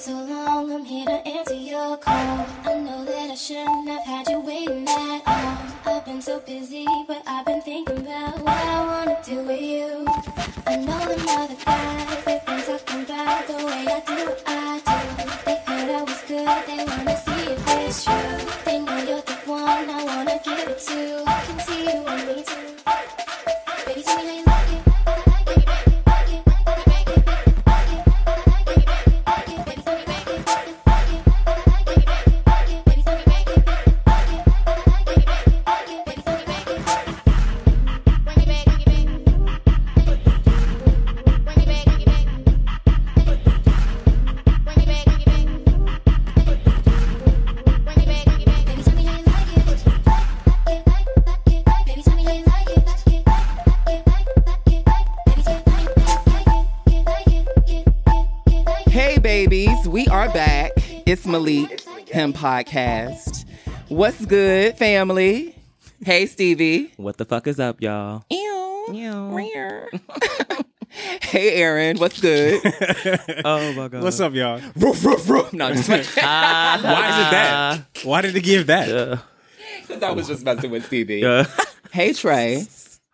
so long. I'm here to answer your call. I know that I shouldn't have had you waiting that long. I've been so busy, but I've been thinking about what I wanna do with you. I know them other guys, they've been talking about the way I do what I do. They heard I was good, they wanna see if it's true. They know you're the one I wanna give it to. I can see you want me too. Baby, tell me how you It's Malik, him podcast. What's good, family? Hey, Stevie. What the fuck is up, y'all? Ew. Ew. hey, Aaron. What's good? Oh my god. What's up, y'all? Roof, roof, roof. No, just like, Why is it that? Why did it give that? Uh, because I was just messing with Stevie. uh, Hey, Trey.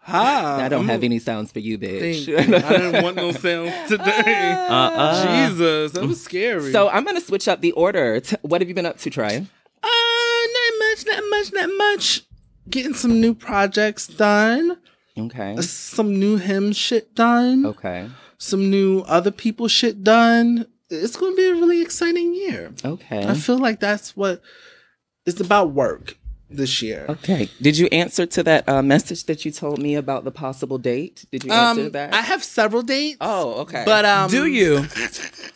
Hi. I don't have any sounds for you, bitch. Thank. I didn't want no sounds today. Uh-uh. Jesus, that was scary. So I'm going to switch up the order. What have you been up to, Trey? uh, not much, not much, not much. Getting some new projects done. Okay. Some new hymn shit done. Okay. Some new other people shit done. It's going to be a really exciting year. Okay. I feel like that's what it's about work this year. Okay. Did you answer to that uh, message that you told me about the possible date? Did you answer Um, that? I have several dates. oh, okay. But um, Do you?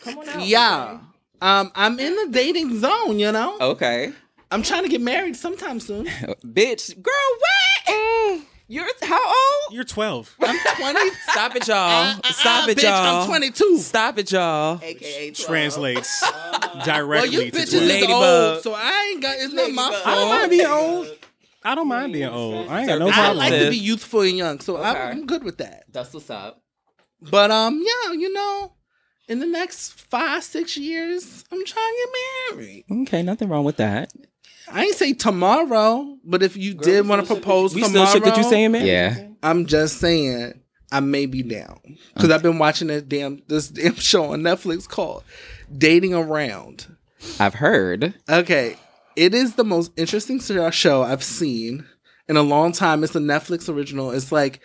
come on out. Yeah. Um, I'm in the dating zone. You know, Okay. I'm trying to get married sometime soon. Bitch, girl, what? You're how old? You're 12. I'm 20. stop it, y'all. Uh, uh, stop it, bitch, y'all. I'm 22. Stop it, y'all. AKA 12. Translates uh-huh. Well, directly you to bitches 12. is Ladybug. old, so I ain't got. It's not my fault. I don't mind fault. being old. I don't mind being old. I ain't got no I I like to be youthful and young, so Okay. I'm, I'm good with that. That's what's up. But um, yeah, you know, in the next five, six years, I'm trying to get married. Okay, nothing wrong with that. I ain't say tomorrow, but if you did want to propose We tomorrow, still shook that you saying, man? Yeah. I'm just saying I may be down because I've been watching this damn this damn show on Netflix called Dating Around. I've heard. Okay, it is the most interesting show I've seen in a long time. It's a Netflix original. It's like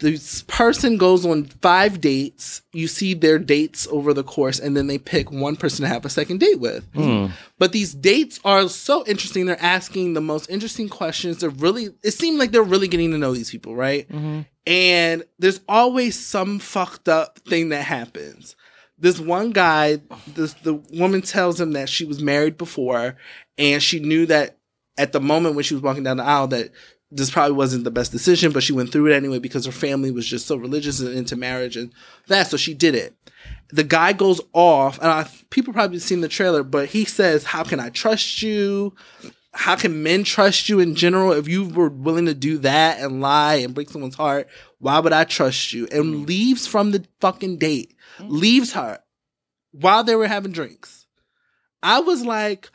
this person goes on five dates. You see their dates over the course, and then they pick one person to have a second date with. Hmm. But these dates are so interesting. They're asking the most interesting questions. They're really, it seemed like they're really getting to know these people, right? Mm-hmm. And there's always some fucked up thing that happens. This one guy, this, the woman tells him that she was married before, and she knew that at the moment when she was walking down the aisle that this probably wasn't the best decision, but she went through it anyway because her family was just so religious and into marriage and that. So she did it. The guy goes off, and I, people probably seen the trailer, but he says, "How can I trust you? How can men trust you in general? If you were willing to do that and lie and break someone's heart, why would I trust you?" And mm-hmm. leaves from the fucking date, mm-hmm. leaves her while they were having drinks. I was like,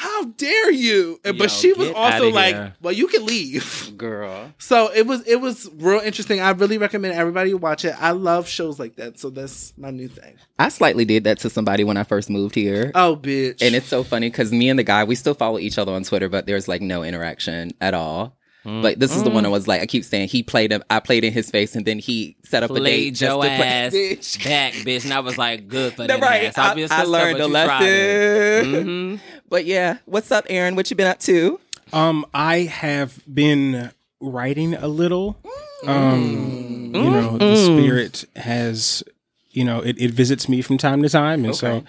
how dare you? And- Yo, but she was also like, here. well, you can leave. Girl. So it was it was real interesting. I really recommend everybody watch it. I love shows like that. So that's my new thing. I slightly did that to somebody when I first moved here. Oh, bitch. And it's so funny because me and the guy, we still follow each other on Twitter, but there's like no interaction at all. Like this is the one I was like, I keep saying he played him, I played in his face, and then he set up a date Played just your to play. ass Bitch. back, bitch. And I was like, good for No, that right. ass. I'll be I, a I sister, learned a you tried it. lesson. Mhm. But yeah, what's up, Aaron? What you been up to? Um, I have been writing a little. Um, you know, the spirit has, you know, it, it visits me from time to time, and so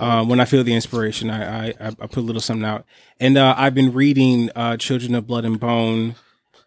um, when I feel the inspiration, I, I I put a little something out. And uh, I've been reading uh, Children of Blood and Bone.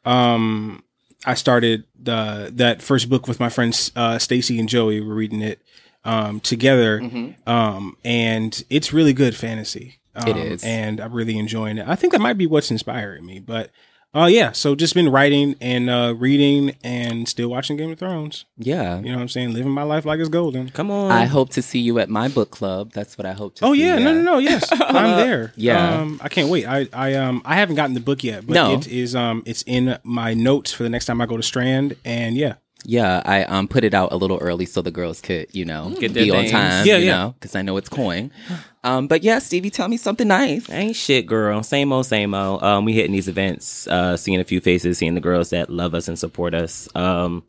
Um, I started the that first book with my friends uh, Stacy and Joey. We're reading it um, together, um, and it's really good fantasy. Um, It is. and I'm really enjoying it. I think that might be what's inspiring me. But Uh, yeah. So just been writing and uh, reading and still watching Game of Thrones. Yeah. You know what I'm saying? Living my life like it's golden. Come on. I hope to see you at my book club. That's what I hope to Oh see. yeah, no, no, no. Yes, I'm there. Yeah. um, I can't wait. I, I, um, I haven't gotten the book yet, but No. it is, um, it's in my notes for the next time I go to Strand, and yeah, Yeah, I um put it out a little early so the girls could, you know, Get their be on things. time. Yeah, you yeah. know, because I know it's coin. Um, but yeah, Stevie, tell me something nice. Ain't shit, girl. Same old, same old. Um, we hitting these events, uh, seeing a few faces, seeing the girls that love us and support us. Um,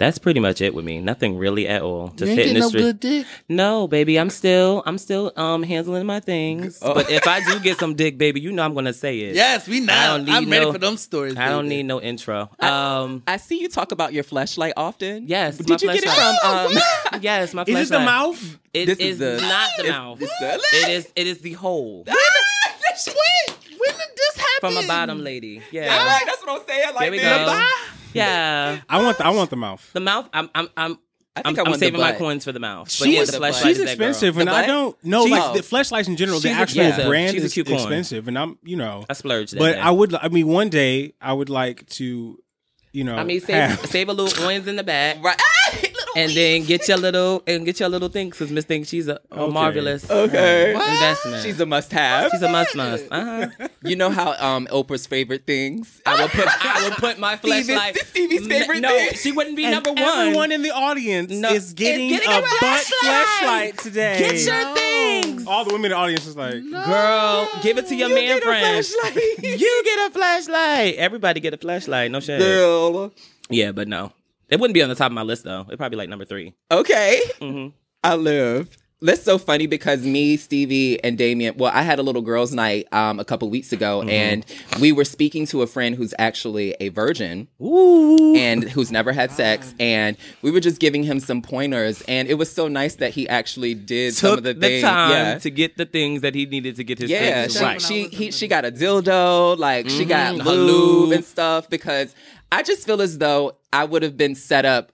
that's pretty much it with me. Nothing really at all. Just You ain't hitting getting the no street. good dick. No, baby, I'm still, I'm still, um, handling my things. But if I do get some dick, baby, you know I'm gonna say it. Yes, we know. I don't need I'm ready for them stories. I don't baby. need no intro. Um, I see you talk about your fleshlight often. yes. Did my you get it fleshlight. from? Um, yes, my is it the mouth? It This is is the- not the it's- mouth. it's the- it is. It is the hole Wait, when did this happen? from a bottom lady. Yeah. All right, that's what I'm saying. Like There we this. go. Yeah. I want, the, I want the mouth. The mouth. I'm. I'm. I'm. I I'm, think I I'm want the saving my coins for the mouth. But She's, yeah, the she's is that girl. expensive, and I don't know. She's- Like the fleshlights in general, the she's actual expensive. brand She's is cute coin. expensive, and I'm, you know, I splurged. That but day. I would. I mean, one day I would like to, you know, I mean, save have- save a little coins in the back, Right. Little and then get your little and get your little things because Miss thinks she's a, a Okay. marvelous Okay. investment. She's a must-have. she's a must must. Uh huh. You know how um Oprah's favorite things? I will put I will put my Stevie's- fleshlight. Stevie's favorite No, thing. she wouldn't be and number one. Everyone in the audience No, is getting, getting a, a butt fleshlight. fleshlight today. Get your things, All the women in the audience is like, girl. Give it to your man get a friend. fleshlight. you get a fleshlight. Everybody get a fleshlight. No shade. Girl. Yeah, but no, it wouldn't be on the top of my list though. It'd probably be like number three. Okay. Mhm. I live. That's so funny because me, Stevie, and Damien. Well, I had a little girls' night um, a couple weeks ago, and we were speaking to a friend who's actually a virgin Ooh. and who's never had sex, and we were just giving him some pointers, and it was so nice that he actually did some of the, the, things. time yeah. to get the things that he needed to get his Yeah, things she, right. she he she got a dildo, like she got Mhm. lube, Her lube. and stuff because I just feel as though I would have been set up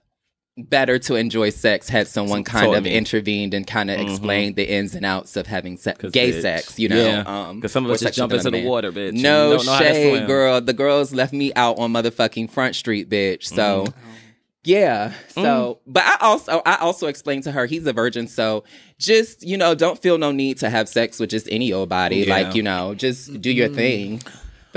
better to enjoy sex had someone kind of intervened and kind of explained the ins and outs of having se- 'Cause, gay bitch, sex, you know. yeah. um, 'Cause some of us just jump into the water, bitch, No don't know how to shade, girl. The girls left me out on motherfucking Front Street, bitch. So. Mm. Yeah. So, but I also I also explained to her he's a virgin, so just you know don't feel no need to have sex with just any old body. Yeah. Like you know, just do your thing.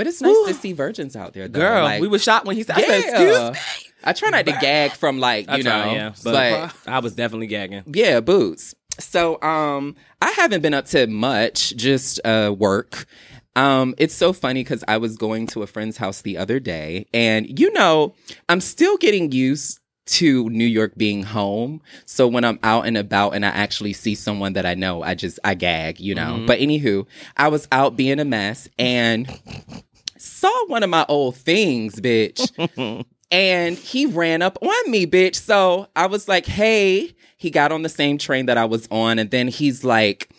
But it's nice to see virgins out there, though. Girl, Like, we were shocked when he said, yeah. I said, excuse me. I try not to gag from like you I try, know, yeah, but, I was definitely gagging. yeah, boots. So um, I haven't been up to much, just uh work. Um, it's so funny because I was going to a friend's house the other day, and you know, I'm still getting used to New York being home. So when I'm out and about and I actually see someone that I know, I just I gag, you know. But anywho, I was out being a mess and saw one of my old things, bitch. and he ran up on me, bitch. So I was like, hey, he got on the same train that I was on. And then he's like,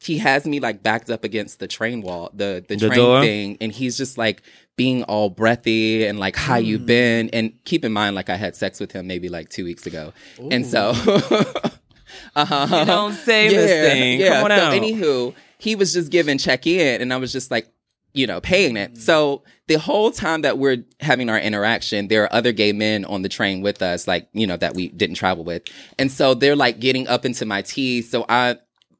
he has me like backed up against the train wall, the, the, The train door? thing. And he's just like being all breathy and like, how you been? And keep in mind, like I had sex with him maybe like two weeks ago. And so, uh-huh. You don't say this thing. Yeah. Come on so out. anywho, he was just giving check in, and I was just like, you know, paying it. Mm-hmm. So the whole time that we're having our interaction, there are other gay men on the train with us, like you know that we didn't travel with, and so they're like getting up into my teeth. So I.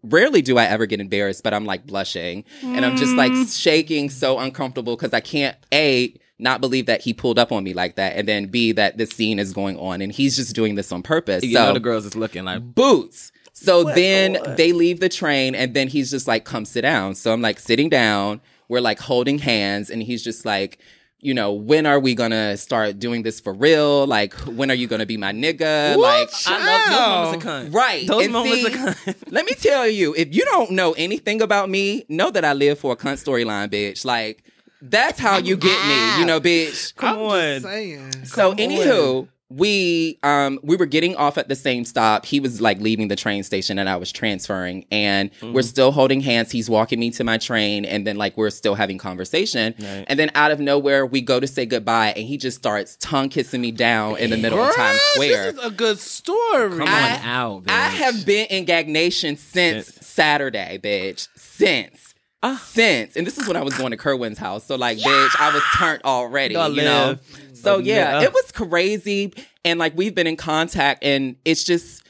Rarely do I ever get embarrassed, but I'm like blushing and I'm just like mm. shaking so uncomfortable because I can't A, not believe that he pulled up on me like that, and then B, that this scene is going on and he's just doing this on purpose. You so know the girls is looking like, boots. So then they leave the train and then he's just like, come sit down. So I'm like sitting down. We're like holding hands and he's just like, you know, when are we gonna start doing this for real? Like, when are you gonna be my nigga? Like, I love those moments of cunt. Right. Those And moments see, of cunt. let me tell you, if you don't know anything about me, know that I live for a cunt storyline, bitch. Like, that's how you get me, you ah. know, bitch. Come I'm on. just saying. So Come anywho, we um we were getting off at the same stop. He was like leaving the train station and I was transferring and Mm-hmm. we're still holding hands. He's walking me to my train and then like we're still having conversation. Right. And then out of nowhere we go to say goodbye and he just starts tongue kissing me down in the middle of Times Square. This is a good story. Come on out, bitch. I have been in gagnation since Since- Saturday, bitch. Since. Since, and this is when I was going to Kerwin's house. So like, bitch, I was turned already. Y'all you know. So But yeah, yeah. it was crazy, and like we've been in contact, and it's just.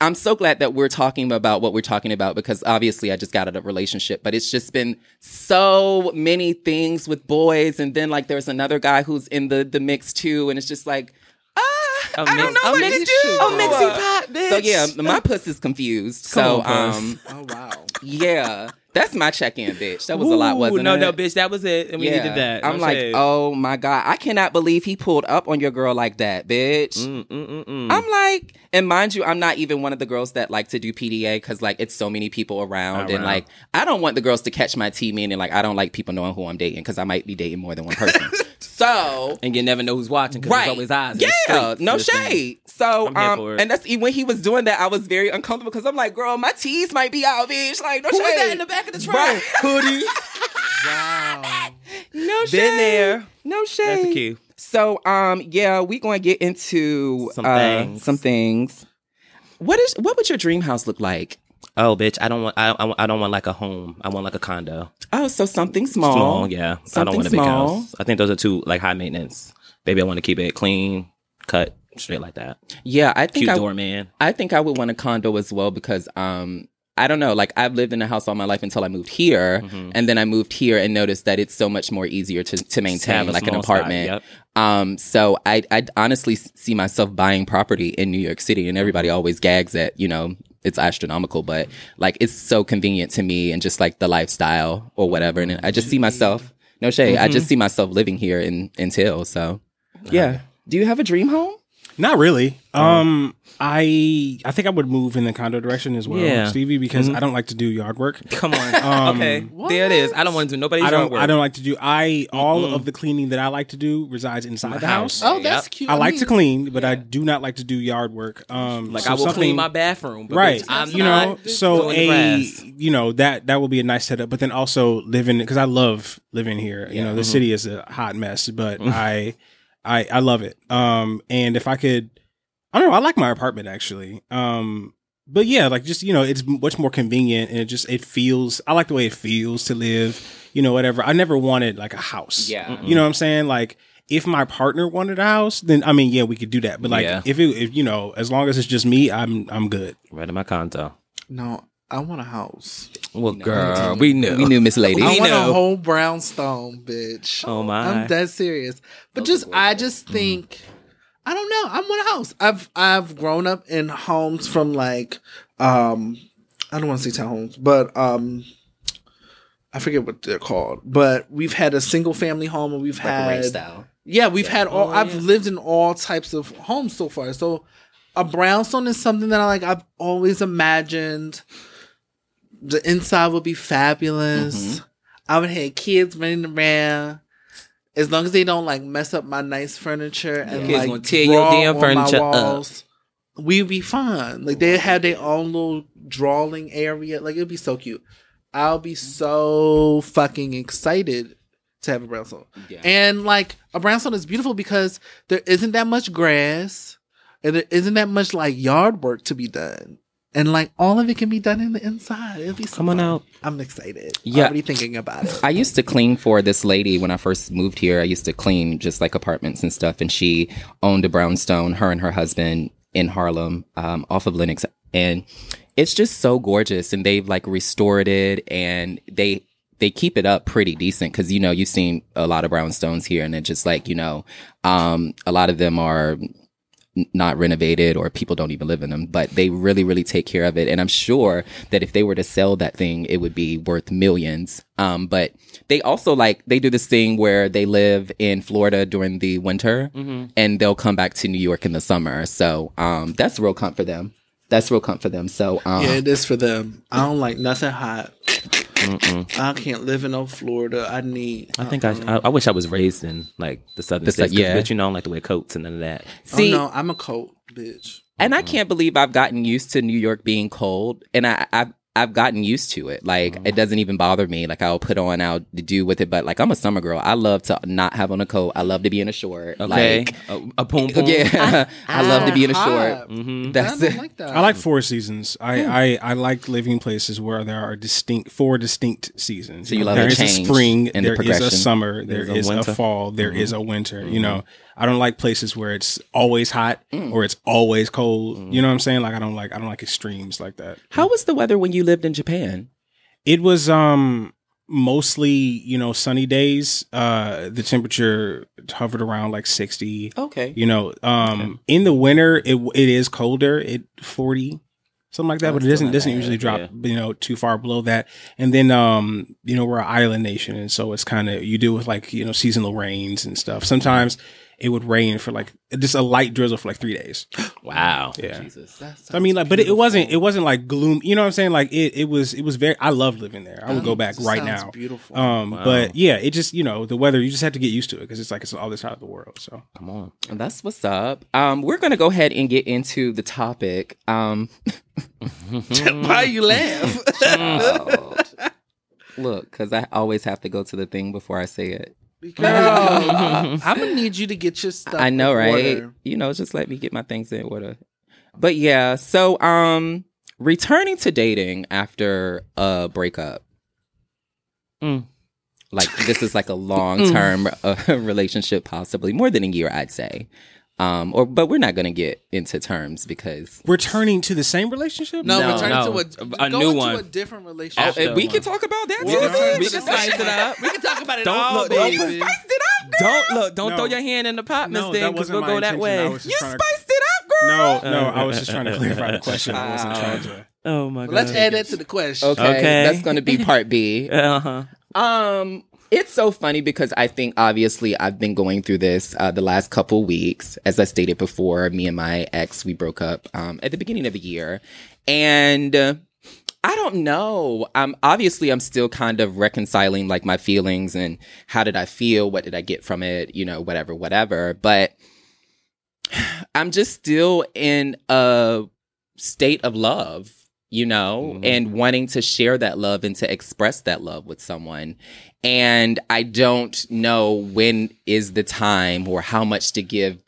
I'm so glad that we're talking about what we're talking about because obviously I just got out of a relationship, but it's just been so many things with boys, and then like there's another guy who's in the the mix too, and it's just like, ah, A I don't know a what mix- to do. a mixy pot, So yeah, my puss is confused. Come so on, um, Oh wow. yeah, that's my check-in, bitch. That was a lot, Ooh, wasn't no, it? no, no, bitch, that was it, and we needed that. I'm No like, shade. oh my god, I cannot believe he pulled up on your girl like that, bitch. Mm, mm, mm, mm. I'm like, and mind you, I'm not even one of the girls that like to do PDA because like it's so many people around, and Around. like I don't want the girls to catch my tea, meaning like I don't like people knowing who I'm dating because I might be dating more than one person. so and you never know who's watching because right, there's always eyes. yeah, no listening. shade. So um, and that's even when he was doing that, I was very uncomfortable because I'm like, girl, my teeth might be out, bitch. Like, no Who shade. that in the back of the truck? Right. Hoodie. Wow. No shade. Been there. No shade. That's the key. So, um, yeah, we going to get into Some uh, things. Some things. What is what would your dream house look like? Oh, bitch! I don't want. I, I, I don't want like a home. I want like a condo. Oh, so something small. Small, yeah. I don't want a big small. house. I think those are too like high maintenance. Baby, I want to keep it clean, cut straight like that. Yeah, I think Cute I, doorman. I think I would want a condo as well because um I don't know, like I've lived in a house all my life until I moved here, Mm-hmm. and then I moved here and noticed that it's so much more easier to to maintain, like an small spot, apartment. yep. Um, so I I honestly see myself buying property in New York City, and everybody always gags at you know it's astronomical, but like it's so convenient to me and just like the lifestyle or whatever, and I just see myself. No shade, I Mm-hmm. just see myself living here in until so. Yeah. Do you have a dream home? Not really. Um, I I think I would move in the condo direction as well, Yeah. Stevie, because I don't like to do yard work. Come on. okay, there it is. I don't want to do nobody's I yard don't. work. I don't like to do. I all of the cleaning that I like to do resides inside the house. Oh, that's Yep. cute. I like mean, to clean, but I do not like to do yard work. Um, Like so I will something- clean my bathroom, but right bitch, I'm you not know so doing a grass. you know that that will be a nice setup but then also living because i love living here you know Mm-hmm. the city is a hot mess but i i i love it. Um and if i could i don't know i like my apartment actually. Um but yeah like just you know it's much more convenient and it just it feels i like the way it feels to live you know whatever. I never wanted like a house. Yeah. you know what i'm saying? Like if my partner wanted a house then i mean yeah we could do that. But like Yeah. if it if you know as long as it's just me i'm i'm good. Right in my condo. No, I want a house. Well, girl, we knew. We knew Miss Lady. I We want know. a whole brownstone, bitch. Oh, my. I'm dead serious. But just I just think I don't know. I want a house. I've I've grown up in homes from like um I don't want to say townhomes, but um I forget what they're called. But we've had a single family home and we've had a style. yeah, we've had all. Oh, I've yeah. lived in all types of homes so far. So, a brownstone is something that I like. I've always imagined. The inside would be fabulous. Mm-hmm. I would have kids running around. As long as they don't like mess up my nice furniture and Kids like gonna tear your damn furniture up. we'd be fine. Like they have their own little drawing area. Like it'd be so cute. I'll be mm-hmm. so fucking excited to have a brownstone. Yeah. And like a brownstone is beautiful because there isn't that much grass and there isn't that much like yard work to be done. And like all of it can be done in the inside. It'll be so Come on fun. out. I'm excited. Yeah. Already thinking about it. I used to clean for this lady when I first moved here. I used to clean just like apartments and stuff, and she owned a brownstone. Her and her husband in Harlem, um, off of Lenox, and it's just so gorgeous. And they've like restored it, and they they keep it up pretty decent because you know you've seen a lot of brownstones here, and it's just like you know, um, a lot of them are n- not renovated or people don't even live in them, but they really, really take care of it. And I'm sure that if they were to sell that thing, it would be worth millions. Um, but they also like, they do this thing where they live in Florida during the winter and they'll come back to New York in the summer. So, um, that's real comfort for them. That's real comfort for them. So, um, Yeah, it is for them. I don't like nothing hot. I can't live in no Florida. I need. I think I, uh-uh. I I wish I was raised in like the southern The states. sou- yeah. but you know, I don't like to wear coats and none of that. see, oh no, I'm a coat bitch. And I can't believe I've gotten used to New York being cold. And I, I I've gotten used to it. Like it mm-hmm. doesn't even bother me. Like I'll put on, I'll do with it. But like I'm a summer girl. I love to not have on a coat. I love to be in a short. Okay, Like, a, a poom poom. yeah, I love to be in a short. Mm-hmm. That's I it. like that. I like four seasons. I, I, I like living places where there are distinct four distinct seasons. So you love there the is a change spring, and the there is a summer, there There's is a a, winter. fall, there is mm-hmm. a winter. You mm-hmm. know, I don't like places where it's always hot or it's always cold. You know what I'm saying? Like I don't like I don't like extremes like that. How was the weather when you lived in Japan? It was um mostly you know sunny days. Uh, the temperature hovered around like 60. Okay. You know, um, in the winter it it is colder. It forty something like that, Oh, but it doesn't doesn't bad, usually drop yeah. you know too far below that. And then um, you know we're an island nation, and so it's kind of you deal with like you know seasonal rains and stuff. Sometimes it would rain for like just a light drizzle for like three days. Wow. Yeah. Jesus. I mean, like, but it, it wasn't it wasn't like gloom. You know what I'm saying? Like it it was it was very. I love living there. I would go back right now. Beautiful. Um, but yeah, it just you know the weather. You just have to get used to it because it's like it's all this other side of the world. So Come on. That's what's up. Um, we're gonna go ahead and get into the topic. Um, Why you laugh? look, because I always have to go to the thing before I say it. Girl, I'm gonna need you to get your stuff. I know, in right? order. You know, just let me get my things in order. But yeah, so um, returning to dating after a breakup. Mm. Like this is like a long term uh, relationship, possibly more than a year, I'd say. Um, or but we're not gonna get into terms because returning to the same relationship. No, No, return no. to a, A go new into one. a different oh, relationship. and we one. can talk about that We'll too. return we can spice it up. We can talk about it Don't all, look, baby. don't Spiced it up, girl. Don't look. Don't No. throw your hand in the pot, Miss No, Thing, that because wasn't we'll my go that intention. I way. was just You trying to- spiced it up, girl. No, no, I was just trying to clarify the question. I wasn't trying to. Oh my god. let's add that to the question. Okay, Okay. that's gonna be part B. Uh huh. Um, it's so funny because I think obviously I've been going through this uh, the last couple weeks. As I stated before, me and my ex we broke up um, at the beginning of the year, and uh, I don't know. Um, obviously I'm still kind of reconciling like my feelings and how did I feel, what did I get from it, you know, whatever, whatever. But I'm just still in a state of love, you know, and wanting to share that love and to express that love with someone. And I don't know when is the time or how much to give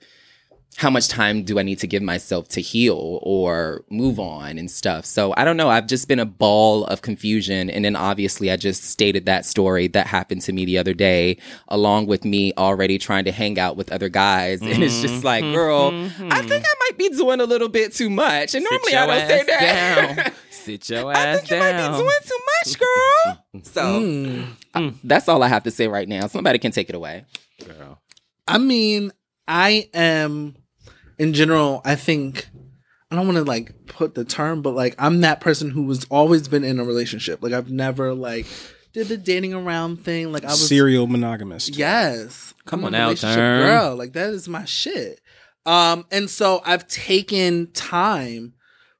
how much time do I need to give myself to heal or move on and stuff. So I don't know. I've just been a ball of confusion. And then obviously I just stated that story that happened to me the other day, along with me already trying to hang out with other guys. And it's just like, girl, I think I might be doing a little bit too much. And normally I don't say that. down. Sit your I ass think you might be doing too much, girl. So uh, that's all I have to say right now. Somebody can take it away. Girl. I mean, I am in general, I think I don't want to like put the term, but like I'm that person who has always been in a relationship. Like I've never like did the dating around thing. Like I was Serial monogamist. Yes. Come I'm on a now, girl. Like that is my shit. Um, and so I've taken time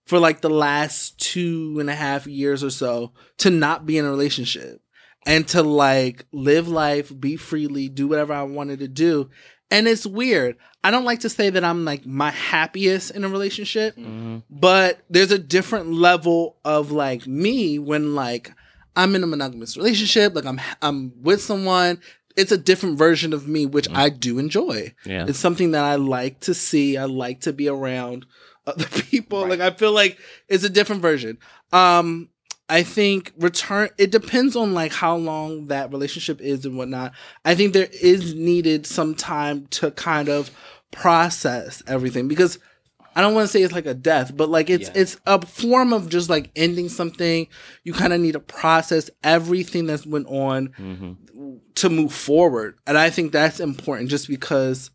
for like the last two and a half years or so to not be in a relationship and to like live life, be freely, do whatever I wanted to do. And it's weird. I don't like to say that I'm like my happiest in a relationship, mm-hmm. but there's a different level of like me when like I'm in a monogamous relationship, like I'm I'm with someone. It's a different version of me, which mm. I do enjoy. Yeah. It's something that I like to see. I like to be around other people. Like I feel like it's a different version. Um, I think return. It depends on like how long that relationship is and whatnot. I think there is needed some time to kind of process everything because I don't want to say it's like a death, but like it's Yeah. it's a form of just like ending something. You kind of need to process everything that's went on Mm-hmm. to move forward, and I think that's important. Just because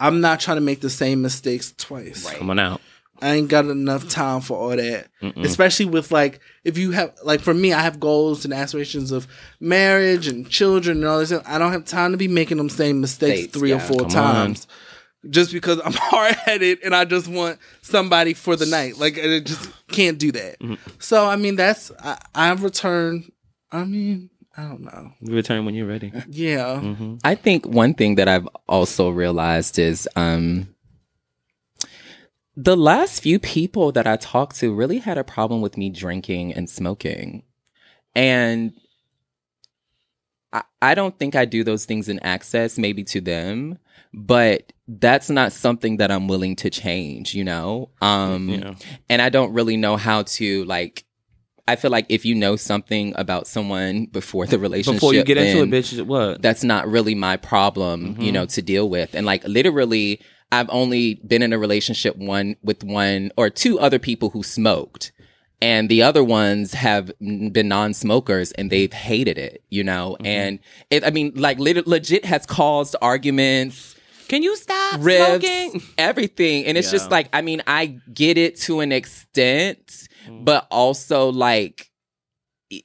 I'm not trying to make the same mistakes twice. Right. Come on out. I ain't got enough time for all that. Mm-mm. Especially with like, if you have, like for me, I have goals and aspirations of marriage and children and all this. I don't have time to be making them same mistakes Mistakes, three or four Come times. Just because I'm hard headed and I just want somebody for the night. Like, I just can't do that. So, I mean, that's, I, I've returned, I mean, I don't know. You return when you're ready. Yeah. Mm-hmm. I think one thing that I've also realized is um the last few people that I talked to really had a problem with me drinking and smoking. And I, I don't think I do those things in access, maybe to them, but that's not something that I'm willing to change, you know? Um, Yeah. and I don't really know how to like, I feel like if you know something about someone before the relationship, Before you get into it, bitch, what? that's not really my problem, you know, to deal with. And like literally, I've only been in a relationship one with one or two other people who smoked. And the other ones have been non-smokers and they've hated it, you know? Mm-hmm. And it, I mean, like lit- legit has caused arguments, Can you stop ribs, smoking? everything. And it's just like, I mean, I get it to an extent, mm. but also like,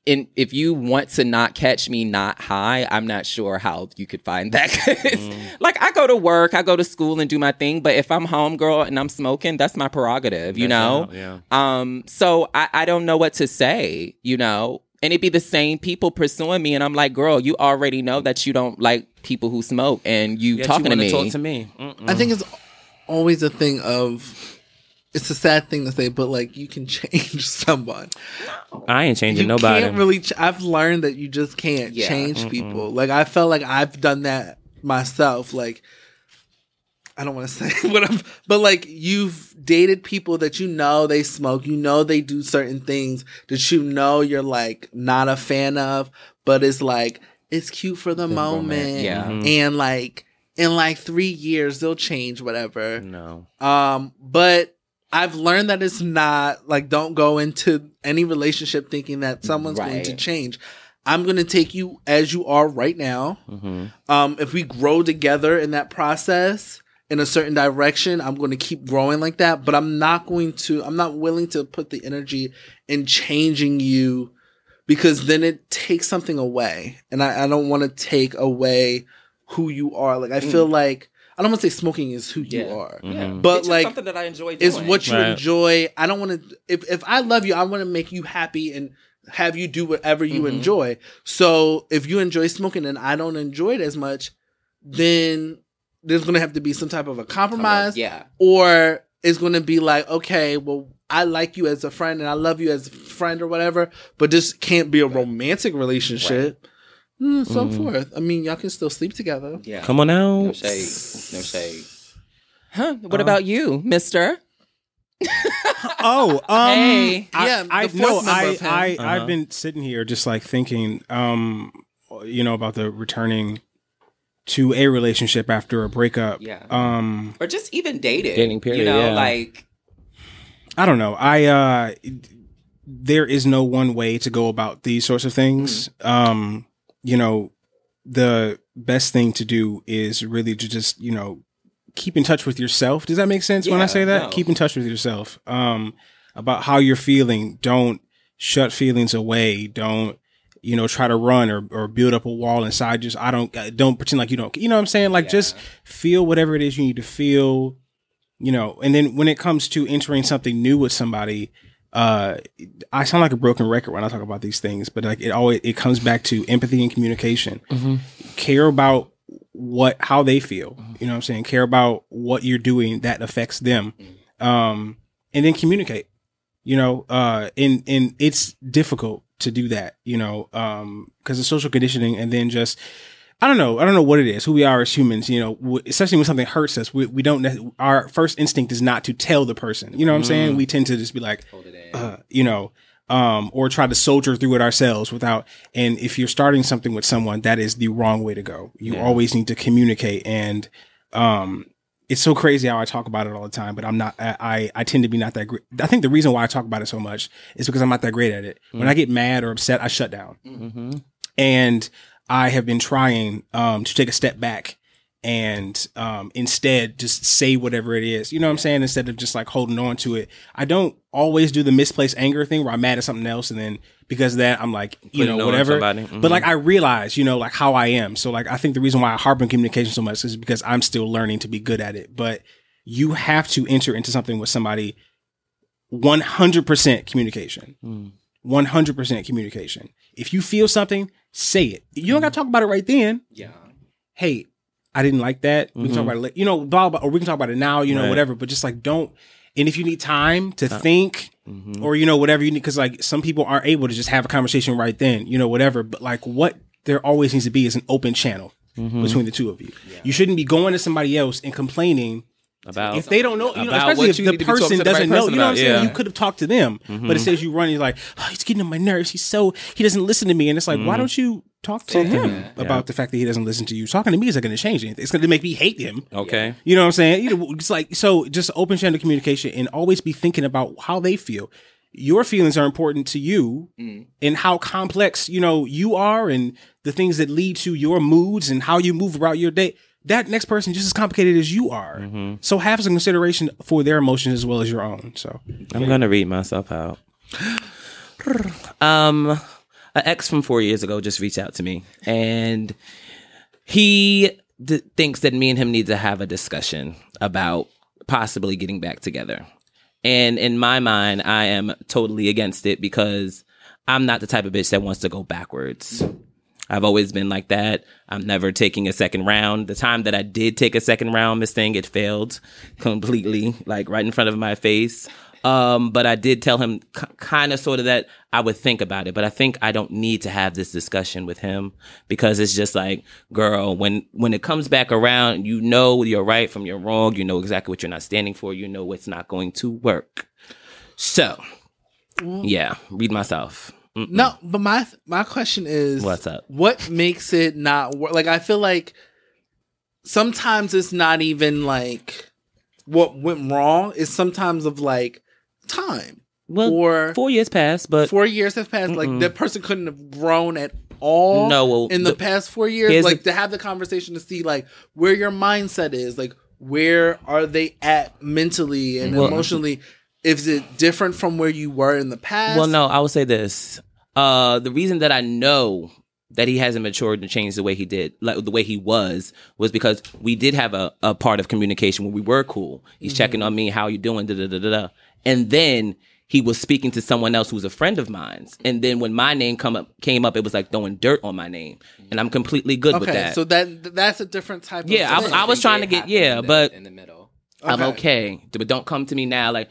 in if you want to not catch me not high, I'm not sure how you could find that. 'Cause, Like I go to work, I go to school and do my thing, but if I'm home girl and I'm smoking, that's my prerogative, you know? That's out, Um, so I, I don't know what to say, you know? And it'd be the same people pursuing me, and I'm like, girl, you already know that you don't like people who smoke, and you Yet talking you to wanna me. Talk to me. Mm-mm. I think it's always a thing of. It's a sad thing to say, but like you can change someone. I ain't changing you nobody. can't really. Ch- I've learned that you just can't Yeah. change people. Like I felt like I've done that myself. Like I don't want to say what I'm, but like you've dated people that you know they smoke, you know they do certain things that you know you're like not a fan of, but it's like it's cute for the, moment, yeah. and like in like three years they'll change whatever. no. Um, but I've learned that it's not like don't go into any relationship thinking that someone's going to change. I'm going to take you as you are right now. Mm-hmm. Um, if we grow together in that process in a certain direction, I'm going to keep growing like that. But I'm not going to. I'm not willing to put the energy in changing you because then it takes something away, and I, I don't want to take away who you are. Like I feel like I don't want to say smoking is who you Yeah. are, Yeah. but It's like something that I enjoy doing. is what you Right. enjoy. I don't want to. If if I love you, I want to make you happy and have you do whatever you Mm-hmm. enjoy. So if you enjoy smoking and I don't enjoy it as much, then there's going to have to be some type of a compromise, yeah. or it's going to be like, okay, well, I like you as a friend and I love you as a friend or whatever, but this can't be a romantic relationship. Mm, so forth. I mean, y'all can still sleep together. Yeah. Come on out. No shade. No shade. Huh? What about you, Mister? Oh, um, Hey. I, Yeah, I the no, fourth member I, of him. I, Uh-huh. I've been sitting here just like thinking, um, you know, about the returning to a relationship after a breakup. Yeah. Um, Or just even dating. Dating period, You know, yeah. like I don't know. I, uh, there is no one way to go about these sorts of things. Um, you know, the best thing to do is really to just, you know, keep in touch with yourself. Does that make sense when I say that? no. Keep in touch with yourself. Um, about how you're feeling. Don't shut feelings away. Don't, you know, try to run or, or build up a wall inside. Just, I don't, uh, don't pretend like you don't, you know what I'm saying? Like just feel whatever it is you need to feel, you know, and then when it comes to entering something new with somebody, uh, I sound like a broken record when I talk about these things, but like it always, it comes back to empathy and communication. Care about what, how they feel, you know what I'm saying? Care about what you're doing that affects them. Um, and then communicate, you know, uh, and, and it's difficult to do that, you know, um, cause of social conditioning and then just, I don't know. I don't know what it is. Who we are as humans, you know, especially when something hurts us, we, we don't. Our first instinct is not to tell the person. You know what I'm saying? We tend to just be like, uh, you know, um, or try to soldier through it ourselves without. And if you're starting something with someone, that is the wrong way to go. You always need to communicate. And um, it's so crazy how I talk about it all the time, but I'm not. I I, I tend to be not that great. I think the reason why I talk about it so much is because I'm not that great at it. When I get mad or upset, I shut down and I have been trying um, to take a step back and um, instead just say whatever it is. You know what I'm saying? Instead of just like holding on to it. I don't always do the misplaced anger thing where I'm mad at something else and then because of that I'm like, you Putting know, whatever. Mhm. But like I realize, you know, like how I am. So like I think the reason why I harp on communication so much is because I'm still learning to be good at it. But you have to enter into something with somebody 100% communication. 100% communication. If you feel something, say it. You don't got to talk about it right then. yeah. Hey, I didn't like that. We can talk mm-hmm. about it later. You know, blah, blah, or we can talk about it now, you know, Right. whatever. But just like, don't, And if you need time to uh, think, mm-hmm. or you know whatever you need, because like some people aren't able to just have a conversation right then, you know whatever. But like what there always needs to be is an open channel mm-hmm. between the two of you. You shouldn't be going to somebody else and complaining About if they don't know, you know, especially what if you the need to be talking person to the right doesn't know, person you know what I'm saying? yeah. You could have talked to them, but it mm-hmm. says you run, you're like, oh, he's getting on my nerves. He's so, he doesn't listen to me. And it's like, why mm-hmm. don't you talk to him about the fact that he doesn't listen to you? Talking to me isn't going to change anything. It's going to make me hate him. okay. You know what I'm saying? You know, it's like, so just open channel communication and always be thinking about how they feel. Your feelings are important to you mm. and how complex, you know, you are and the things that lead to your moods and how you move about your day. That next person just as complicated as you are. So have some consideration for their emotions as well as your own. So I'm gonna read myself out. Um, an ex from four years ago just reached out to me, and he d- thinks that me and him need to have a discussion about possibly getting back together. And in my mind, I am totally against it because I'm not the type of bitch that wants to go backwards. I've always been like that. I'm never taking a second round. The time that I did take a second round, Miss Thing, it failed completely, like right in front of my face. Um, but I did tell him kind of sort of that I would think about it, but I think I don't need to have this discussion with him because it's just like, girl, when, when it comes back around, you know you're right from your wrong. You know exactly what you're not standing for. You know what's not going to work. So, yeah, read myself. Mm. No, but my my question is, What's up? What makes it not work? Like I feel like sometimes it's not even like what went wrong. It's sometimes of like time Well, or four years passed, but four years have passed. Like that person couldn't have grown at all. No, well, in the, the- past four years, like the- to have the conversation to see like where your mindset is, like where are they at mentally and Well- emotionally. Is it different from where you were in the past? Well, no, I would say this. Uh, the reason that I know that he hasn't matured and changed the way he did, like the way he was, was because we did have a, a part of communication where we were cool. He's checking on me, how you doing, da da da da da. And then he was speaking to someone else who's a friend of mine's. And then when my name come up came up, it was like throwing dirt on my name. And I'm completely good with that. so that that's a different type. Yeah, I of was- thing. I was trying to get- yeah, in the- but- in the middle. I'm okay. But don't come to me now like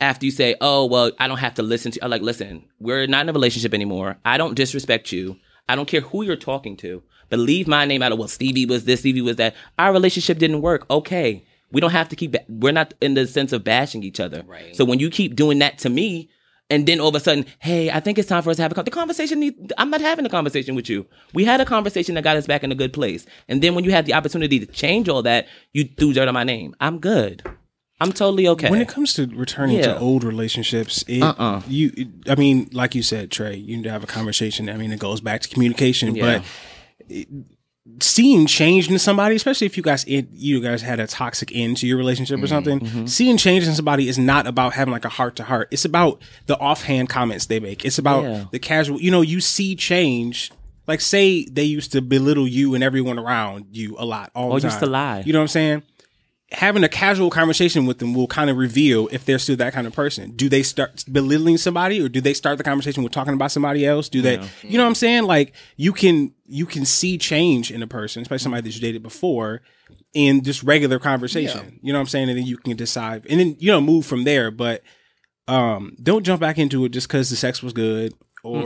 after you say, "Oh, well, I don't have to listen to." I'm like, "Listen, we're not in a relationship anymore. I don't disrespect you. I don't care who you're talking to, but leave my name out of. Well, Stevie was this, Stevie was that. Our relationship didn't work. Okay, we don't have to keep. ba- We're not in the sense of bashing each other. Right. So when you keep doing that to me. And then all of a sudden, hey, I think it's time for us to have a con- the conversation. Need, I'm not having a conversation with you. We had a conversation that got us back in a good place. And then when you had the opportunity to change all that, you threw dirt on my name. I'm good. I'm totally okay. when it comes to returning Yeah. to old relationships, it, Uh-uh. you, it- I mean, like you said, Trey, you need to have a conversation. I mean, it goes back to communication, Yeah. but it- seeing change in somebody, especially if you guys, it, you guys had a toxic end to your relationship or something, Mm-hmm. seeing change in somebody is not about having like a heart to heart. It's about the offhand comments they make. It's about Yeah. the casual, you know, you see change. Like say they used to belittle you and everyone around you a lot all Or the time. used to lie. You know what I'm saying? Having a casual conversation with them will kind of reveal if they're still that kind of person. Do they start belittling somebody or do they start the conversation with talking about somebody else? Do they, you know what I'm saying? Like you can, you can see change in a person, especially somebody that you dated before in just regular conversation. You know what I'm saying? And then you can decide and then, you know, move from there. But, um, don't jump back into it just cause the sex was good or,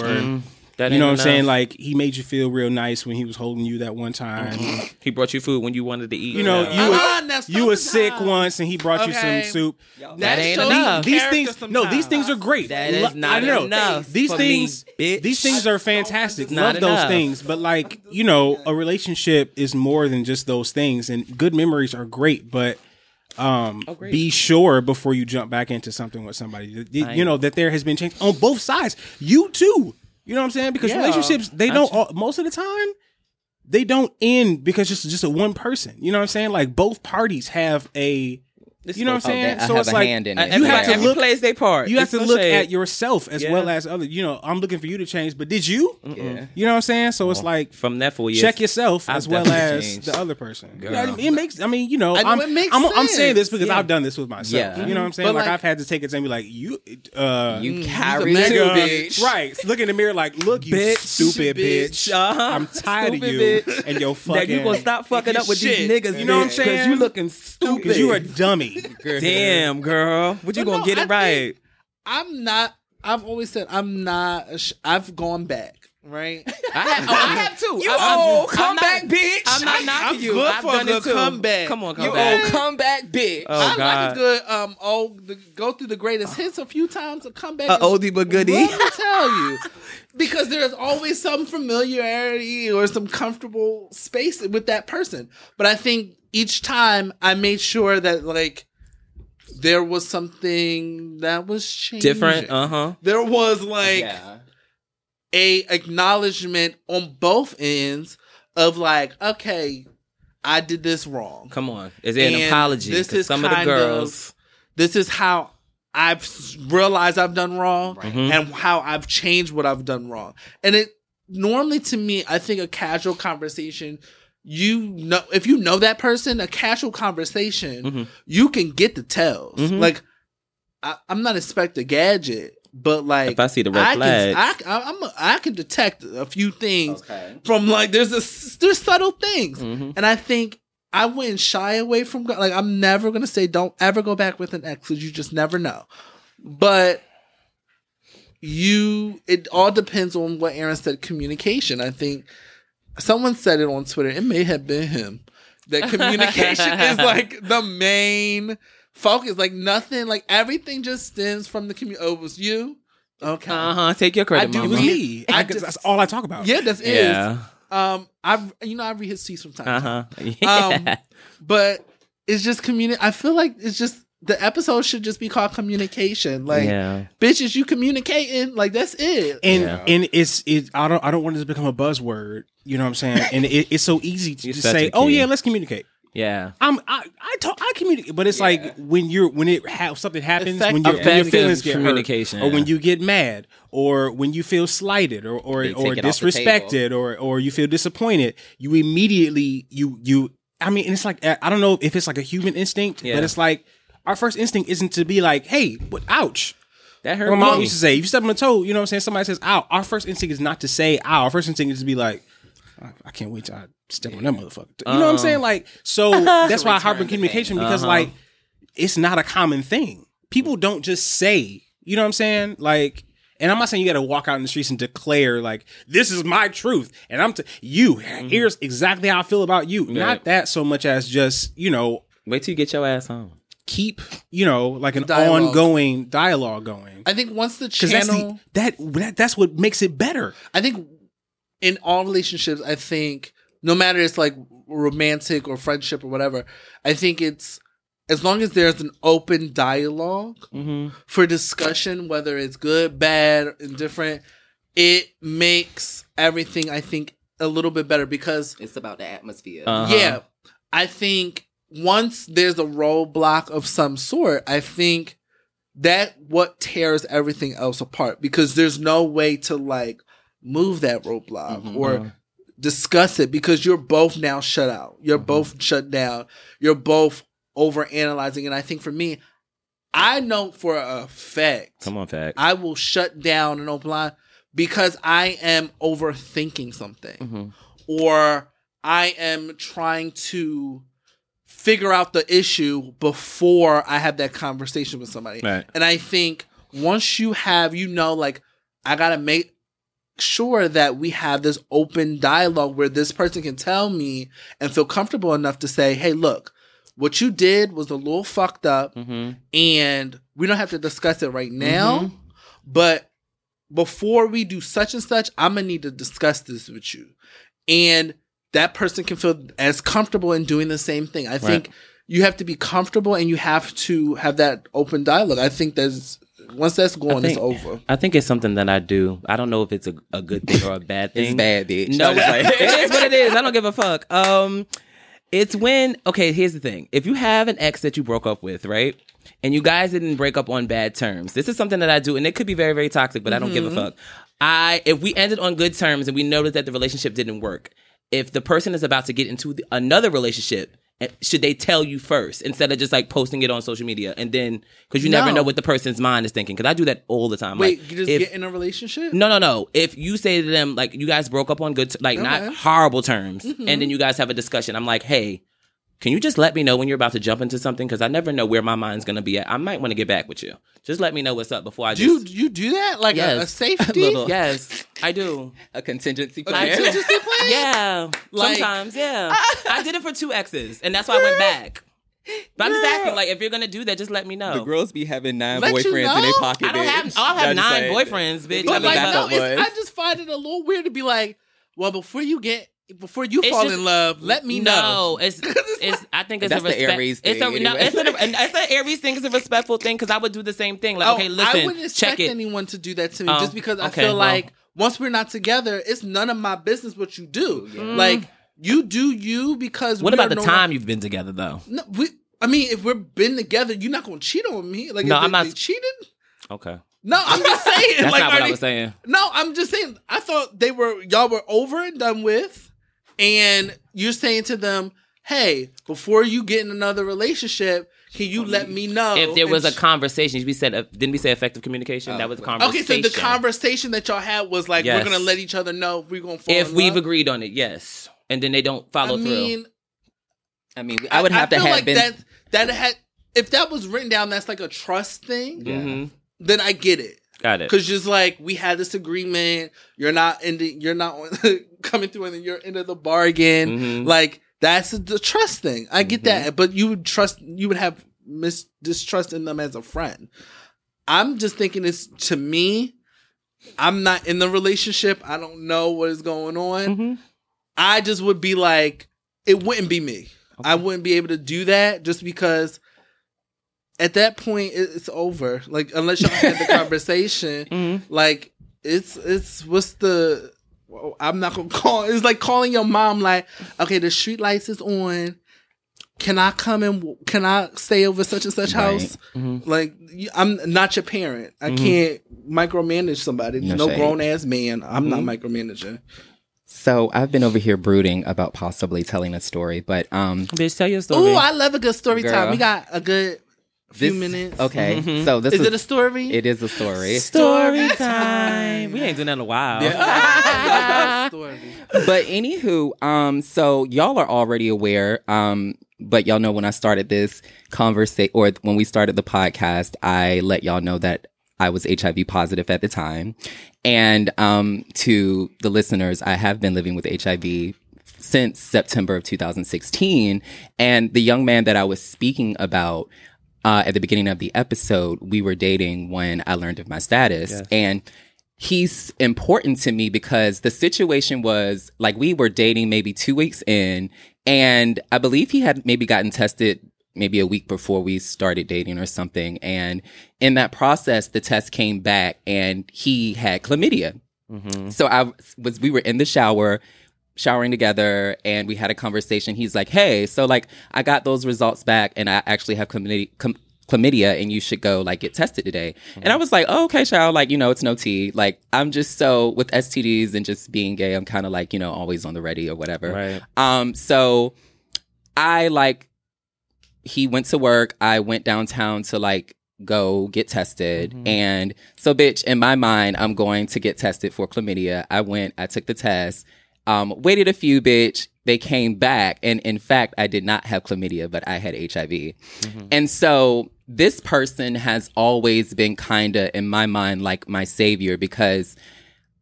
That you know what I'm saying? Like he made you feel real nice when he was holding you that one time. he brought you food when you wanted to eat. You know, you were, now you were sick once and he brought you some soup. that ain't enough. These character things, no, these things are great. That is not I know. enough These things, me, bitch. these things are fantastic. Not Love those things, but like you know, a relationship is more than just those things. And good memories are great, but um, be sure before you jump back into something with somebody, you, you know, that there has been change on both sides. You too. You know what I'm saying? Because Yeah. relationships, they don't all, most of the time. They don't end because just just a one person. You know what I'm saying? Like both parties have a, you know what I'm saying? that- I so have it's a like hand in Uh, it. you have to look plays their part. you have It's to look shade. at yourself as Yeah. well as other. You know, I'm looking for you to change, but did you? Yeah. You know what I'm saying? So it's like from that four years. check yourself I've as well as changed. the other person. Girl. Yeah, it makes. I mean, you know, I know I'm, it makes I'm, I'm saying this because Yeah. I've done this with myself. Yeah. You know what I'm saying? Like, like- I've had to take it and be like, you, uh, You Mm, carry he's a bitch. Right, look in the mirror like, look, you Bitch. stupid bitch. Bitch. Uh-huh. I'm tired of you bitch. and your That fucking. you gonna stop fucking up with these niggas. You know what I'm saying? Cause you looking stupid. Because you're a dummy. Hey, Damn, girl. What you But gonna no, get I it right? I'm not. I've always said I'm not. sh- I've gone back. Right. I have, oh, I have too. You I- I'm- old I'm comeback not- bitch. I'm not knocking I'm you. good I've for a done it good too. comeback. Come on, you come back. old comeback bitch. Oh I like a good um oh the, go through the greatest hits a few times a comeback. A oldie but goodie. Let me tell you, because there's always some familiarity or some comfortable space with that person. But I think each time I made sure that like there was something that was changing. Different. Uh huh. There was like yeah. a acknowledgement on both ends of like, okay, I did this wrong. Come on. Is there an apology? This is some of the kind girls. This is how I've realized I've done wrong Mhm. and how I've changed what I've done wrong. And it normally to me, I think a casual conversation, you know, if you know that person, a casual conversation, Mhm. you can get the tells. Mhm. Like, I, I'm not expect a gadget, but like, If I see the red I flags. can, I, I'm a, I can detect a few things Okay. from like there's a there's subtle things, Mhm. and I think I wouldn't shy away from go- like I'm never gonna say don't ever go back with an ex because you just never know, but you it all depends on what Aaron said communication. I think someone said it on Twitter. It may have been him that communication is like the main focus. Like nothing, like everything just stems from the community. Oh, it was you. Okay. Uh huh. Take your credit, I do It mama. me. I I, just- that's all I talk about. Yeah, that's it. Yeah. Um, I've you know I read his tweets from time. Uh time. huh. Um, but it's just communi I feel like it's just the episode should just be called communication. Like, yeah. bitches, you communicating. Like that's it. and Yeah. and it's it. I don't I don't want it to become a buzzword. You know what I'm saying? And it, it's so easy to You're just say, "Oh yeah, let's communicate." Yeah. I'm I I talk I communicate, but it's like when you're when it ha- something happens when, Effective- your when your Effective feelings get communication, hurt, or when you get mad, or when you feel slighted, or or, or take it off the disrespected, or or you feel disappointed, you immediately you you. I mean, and it's like I don't know if it's like a human instinct, Yeah. but it's like our first instinct isn't to be like, "Hey, what? Ouch." That hurt My mom me. used to say, if you step on a toe, you know what I'm saying? Somebody says, ow. Our first instinct is not to say, ow. Our first instinct is to be like, I- I can't wait till I step on that motherfucker. You know what I'm saying? Like, so that's why I harp on communication because, Uh-huh. like, it's not a common thing. People don't just say, you know what I'm saying? Like, and I'm not saying you got to walk out in the streets and declare like this is my truth, and I'm t- you. Here's exactly how I feel about you. Not that so much as just you know Wait till you get your ass home. Keep you know like an Dialogue. ongoing dialogue going. I think once the Because that's channel, the, that, that that's what makes it better. I think in all relationships, I think no matter it's like romantic or friendship or whatever, I think it's as long as there's an open dialogue Mm-hmm. for discussion, whether it's good, bad, indifferent, it makes everything I think a little bit better because It's about the atmosphere. Uh-huh. yeah, I think once there's a roadblock of some sort, I think that what tears everything else apart because there's no way to like move that roadblock Mhm. or discuss it because you're both now shut out. You're both shut down. You're both over analyzing. And I think for me, I know for a fact Come on, fact. I will shut down an open line because I am overthinking something Mhm. or I am trying to figure out the issue before I have that conversation with somebody. Right. And I think once you have, you know, like, I got to make sure that we have this open dialogue where this person can tell me and feel comfortable enough to say, hey, look, what you did was a little fucked up Mm-hmm. and we don't have to discuss it right now, but before we do such and such, I'm gonna need to discuss this with you. And that person can feel as comfortable in doing the same thing. I think you have to be comfortable and you have to have that open dialogue. I think there's once that's going, think- it's over. I think it's something that I do. I don't know if it's a, a good thing or a bad thing. it's bad, bitch. No, like- it is what it is. I don't give a fuck. Um, it's when okay. Here's the thing: if you have an ex that you broke up with, right, and you guys didn't break up on bad terms, this is something that I do, and it could be very, very toxic, but I don't give a fuck. I if we ended on good terms and we noticed that the relationship didn't work, if the person is about to get into the, another relationship. eh, Should they tell you first instead of just like posting it on social media and then because you never No. know what the person's mind is thinking? Because I do that all the time. Wait, like, you just if- get in a relationship? no, no, no. If you say to them like you guys broke up on good, t- like Okay. not horrible terms, Mhm. and then you guys have a discussion, I'm like, hey, can you just let me know when you're about to jump into something? Because I never know where my mind's gonna be at. I might want to get back with you. Just let me know what's up before I Do you just. you do that like a, a Yes. safety? Little- Yes, I do. A contingency plan. do. Contingency plan? Yeah, Like- sometimes. Yeah, I did it for two exes, and that's why I went back. But I'm just asking, like, if you're gonna do that, just let me know. The girls be having nine Let you boyfriends in their pocket. I don't have. I'll have nine saying. boyfriends, bitch. But like, no, I just find it a little weird to be like, well, before you get, before you It's fall just- in love, let me know. No, it's it's. I think it's That's a the respect. Aries it's a thing, no, it's, a, it's an Aries thing. It's a respectful thing because I would do the same thing. Like, Oh, okay, I wouldn't expect check it. anyone to do that to me Oh, just because I okay, feel well. like once we're not together, it's none of my business what you do. Mm. Like you do you because What we about are the no time you've been together though? No, we. I mean, if we're been together, you're not gonna cheat on me. Like, No, if I'm they- not- they cheated. Okay, No, I'm just saying. that's like, not are what I was saying. No, I'm just saying. I thought they were y'all were over and done with, and you're saying to them, "Hey, before you get in another relationship, can you let me know If there was a conversation, we said, uh, didn't we say effective communication? Oh, that was a conversation. Okay, so the conversation that y'all had was like, Yes. we're gonna let each other know if we're gonna fall. if in we've love. agreed on it, yes, and then they don't I follow through. mean, I mean, I would have to feel have like been. that. That had if that was written down, that's like a trust thing. Mhm. Then I get it. Got it. Because just like we had this agreement, you're not ending, you're not coming through, and then you're into the bargain. Mhm. Like that's the trust thing. I get Mm-hmm. that, but you would trust, you would have mis- distrust in them as a friend. I'm just thinking it's to me. I'm not in the relationship. I don't know what is going on. Mhm. I just would be like, it wouldn't be me. I wouldn't be able to do that just because at that point it's over. Like unless y'all had the conversation, Mhm. like it's it's what's the I'm not gonna call. It's like calling your mom. Like, okay, the street lights is on. Can I come and can I stay over such and such Right. house? Mhm. Like, I'm not your parent. I Mhm. can't micromanage somebody. No No, grown ass man. I'm not Mhm. micromanaging. So I've been over here brooding about possibly telling a story, but um, Bitch, tell your story. Ooh, I love a good story Girl. time. We got a good few this- minutes. Okay, Mhm. so this Is is, it a story? it is a story. story time. We ain't doing that in a while. Yeah. story. but anywho, um, so y'all are already aware, um, but y'all know when I started this conversation or when we started the podcast, I let y'all know that I was HIV positive at the time. And um, to the listeners, I have been living with HIV since September of 2016. And the young man that I was speaking about uh, at the beginning of the episode, we were dating when I learned of my status. Yes. And he's important to me because the situation was like we were dating maybe two weeks in, and I believe he had maybe gotten tested maybe a week before we started dating or something. And in that process, the test came back and he had chlamydia. Mhm. So I was, we were in the shower, showering together, and we had a conversation. He's like, "Hey, so like I got those results back, and I actually have chlamydia." Chlam- chlamydia and you should go like get tested today and i was like oh, okay child like you know it's no tea like i'm just so with stds and just being gay i'm kind of like you know always on the ready or whatever Right. um so i like he went to work i went downtown to like go get tested Mhm. and so bitch in my mind i'm going to get tested for chlamydia i went i took the test um waited a few bitch they came back and in fact i did not have chlamydia but i had hiv and so this person has always been kind of in my mind like my savior because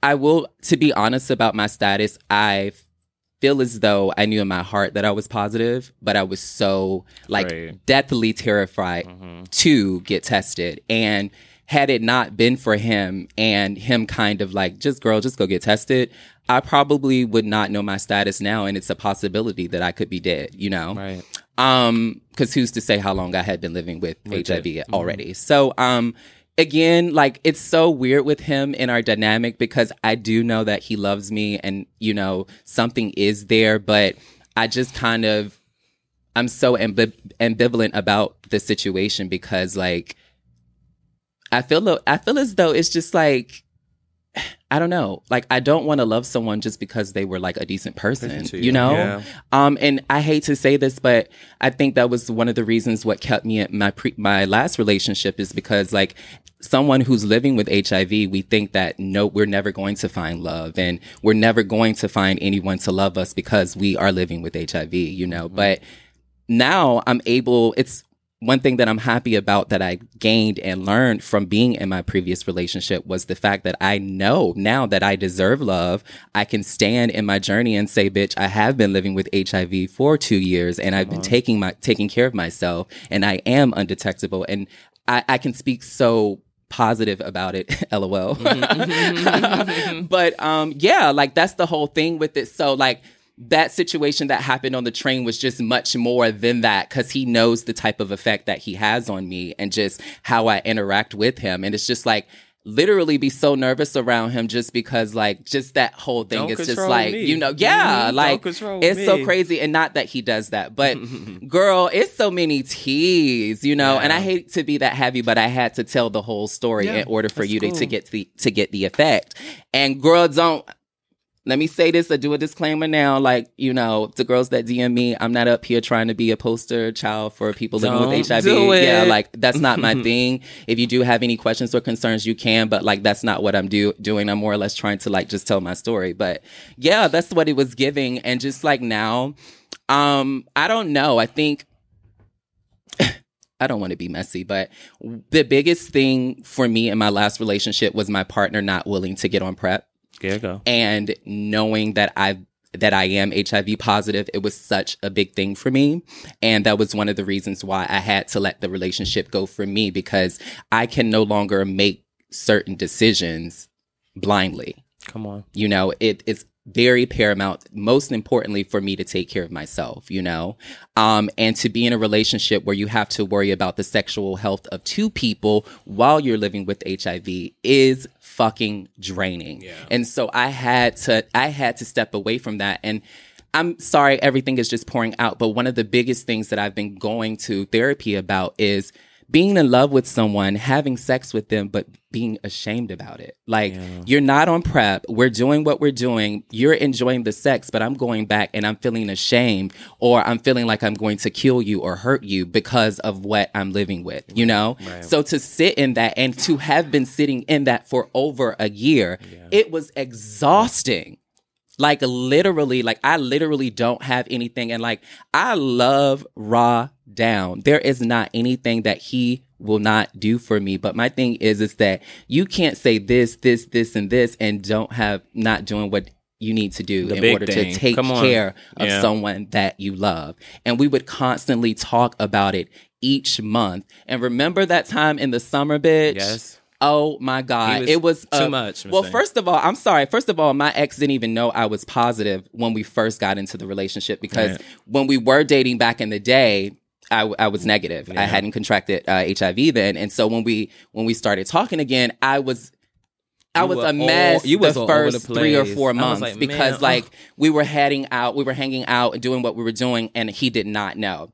i will to be honest about my status i feel as though i knew in my heart that i was positive but i was so like Right. deathly terrified Mhm. to get tested. And had it not been for him and him kind of like, just girl, just go get tested, I probably would not know my status now. And it's a possibility that I could be dead, you know? Right. Um, cause who's to say how long I had been living with, With HIV it. already. So, um, again, like it's so weird with him in our dynamic because I do know that he loves me and, you know, something is there, but I just kind of, I'm so ambi- ambivalent about the situation because like I feel I feel as though it's just like I don't know. Like I don't want to love someone just because they were like a decent person, you. you. know? Yeah. Um and I hate to say this but I think that was one of the reasons what kept me at my pre- my last relationship is because like someone who's living with HIV, we think that no, we're never going to find love and we're never going to find anyone to love us because we are living with HIV, you know. But now I'm able, it's one thing that I'm happy about that I gained and learned from being in my previous relationship was the fact that I know now that I deserve love. I can stand in my journey and say, bitch, I have been living with HIV for two years and I've been uh-huh. taking my, taking care of myself and I am undetectable. And I, I can speak so positive about it lol mm-hmm. Mm-hmm. but um yeah like that's the whole thing with it so like that situation that happened on the train was just much more than that because he knows the type of effect that he has on me and just how I interact with him. And it's just like literally be so nervous around him just because like just that whole thing Don't is just like me. you know yeah Mhm. Like it's so crazy and not that he does that but girl it's so many teas you know and i hate to be that heavy but i had to tell the whole story Yeah, in order for you to, to get the to get the effect and girl don't let me say this, I do a disclaimer now. Like, you know, the girls that DM me, I'm not up here trying to be a poster child for people living with HIV. Yeah, like that's not my thing. If you do have any questions or concerns, you can, but like that's not what I'm do- doing. I'm more or less trying to like just tell my story. But yeah, that's what it was giving. And just like now, um, I don't know. I think I don't want to be messy, but the biggest thing for me in my last relationship was my partner not willing to get on PrEP There you go. and knowing that I that I am HIV positive, it was such a big thing for me. And that was one of the reasons why I had to let the relationship go for me because I can no longer make certain decisions blindly. Come on. You know, it, it's very paramount, most importantly for me to take care of myself, you know? Um, and to be in a relationship where you have to worry about the sexual health of two people while you're living with HIV is fucking draining. And so I had to, I had to step away from that. And I'm sorry, everything is just pouring out. But one of the biggest things that I've been going to therapy about is being in love with someone, having sex with them, but being ashamed about it. Like, you're not on PrEP. We're doing what we're doing. You're enjoying the sex, but I'm going back and I'm feeling ashamed or I'm feeling like I'm going to kill you or hurt you because of what I'm living with, you know? So to sit in that and to have been sitting in that for over a year, it was exhausting like literally like i literally don't have anything and like i love raw down there is not anything that he will not do for me but my thing is is that you can't say this this this and this and don't have not doing what you need to do The in order thing. to take care of Yeah. someone that you love and we would constantly talk about it each month and remember that time in the summer bitch Yes. Oh my God. was it was too uh, much, Well, first of all, I'm sorry. First of all, my ex didn't even know I was positive when we first got into the relationship because when we were dating back in the day, I, I was negative. I hadn't contracted uh, HIV then, and so when we when we started talking again, I was I You was a all- mess you was the first the three or four months like, because man, like we were heading out, we were hanging out and doing what we were doing, and he did not know.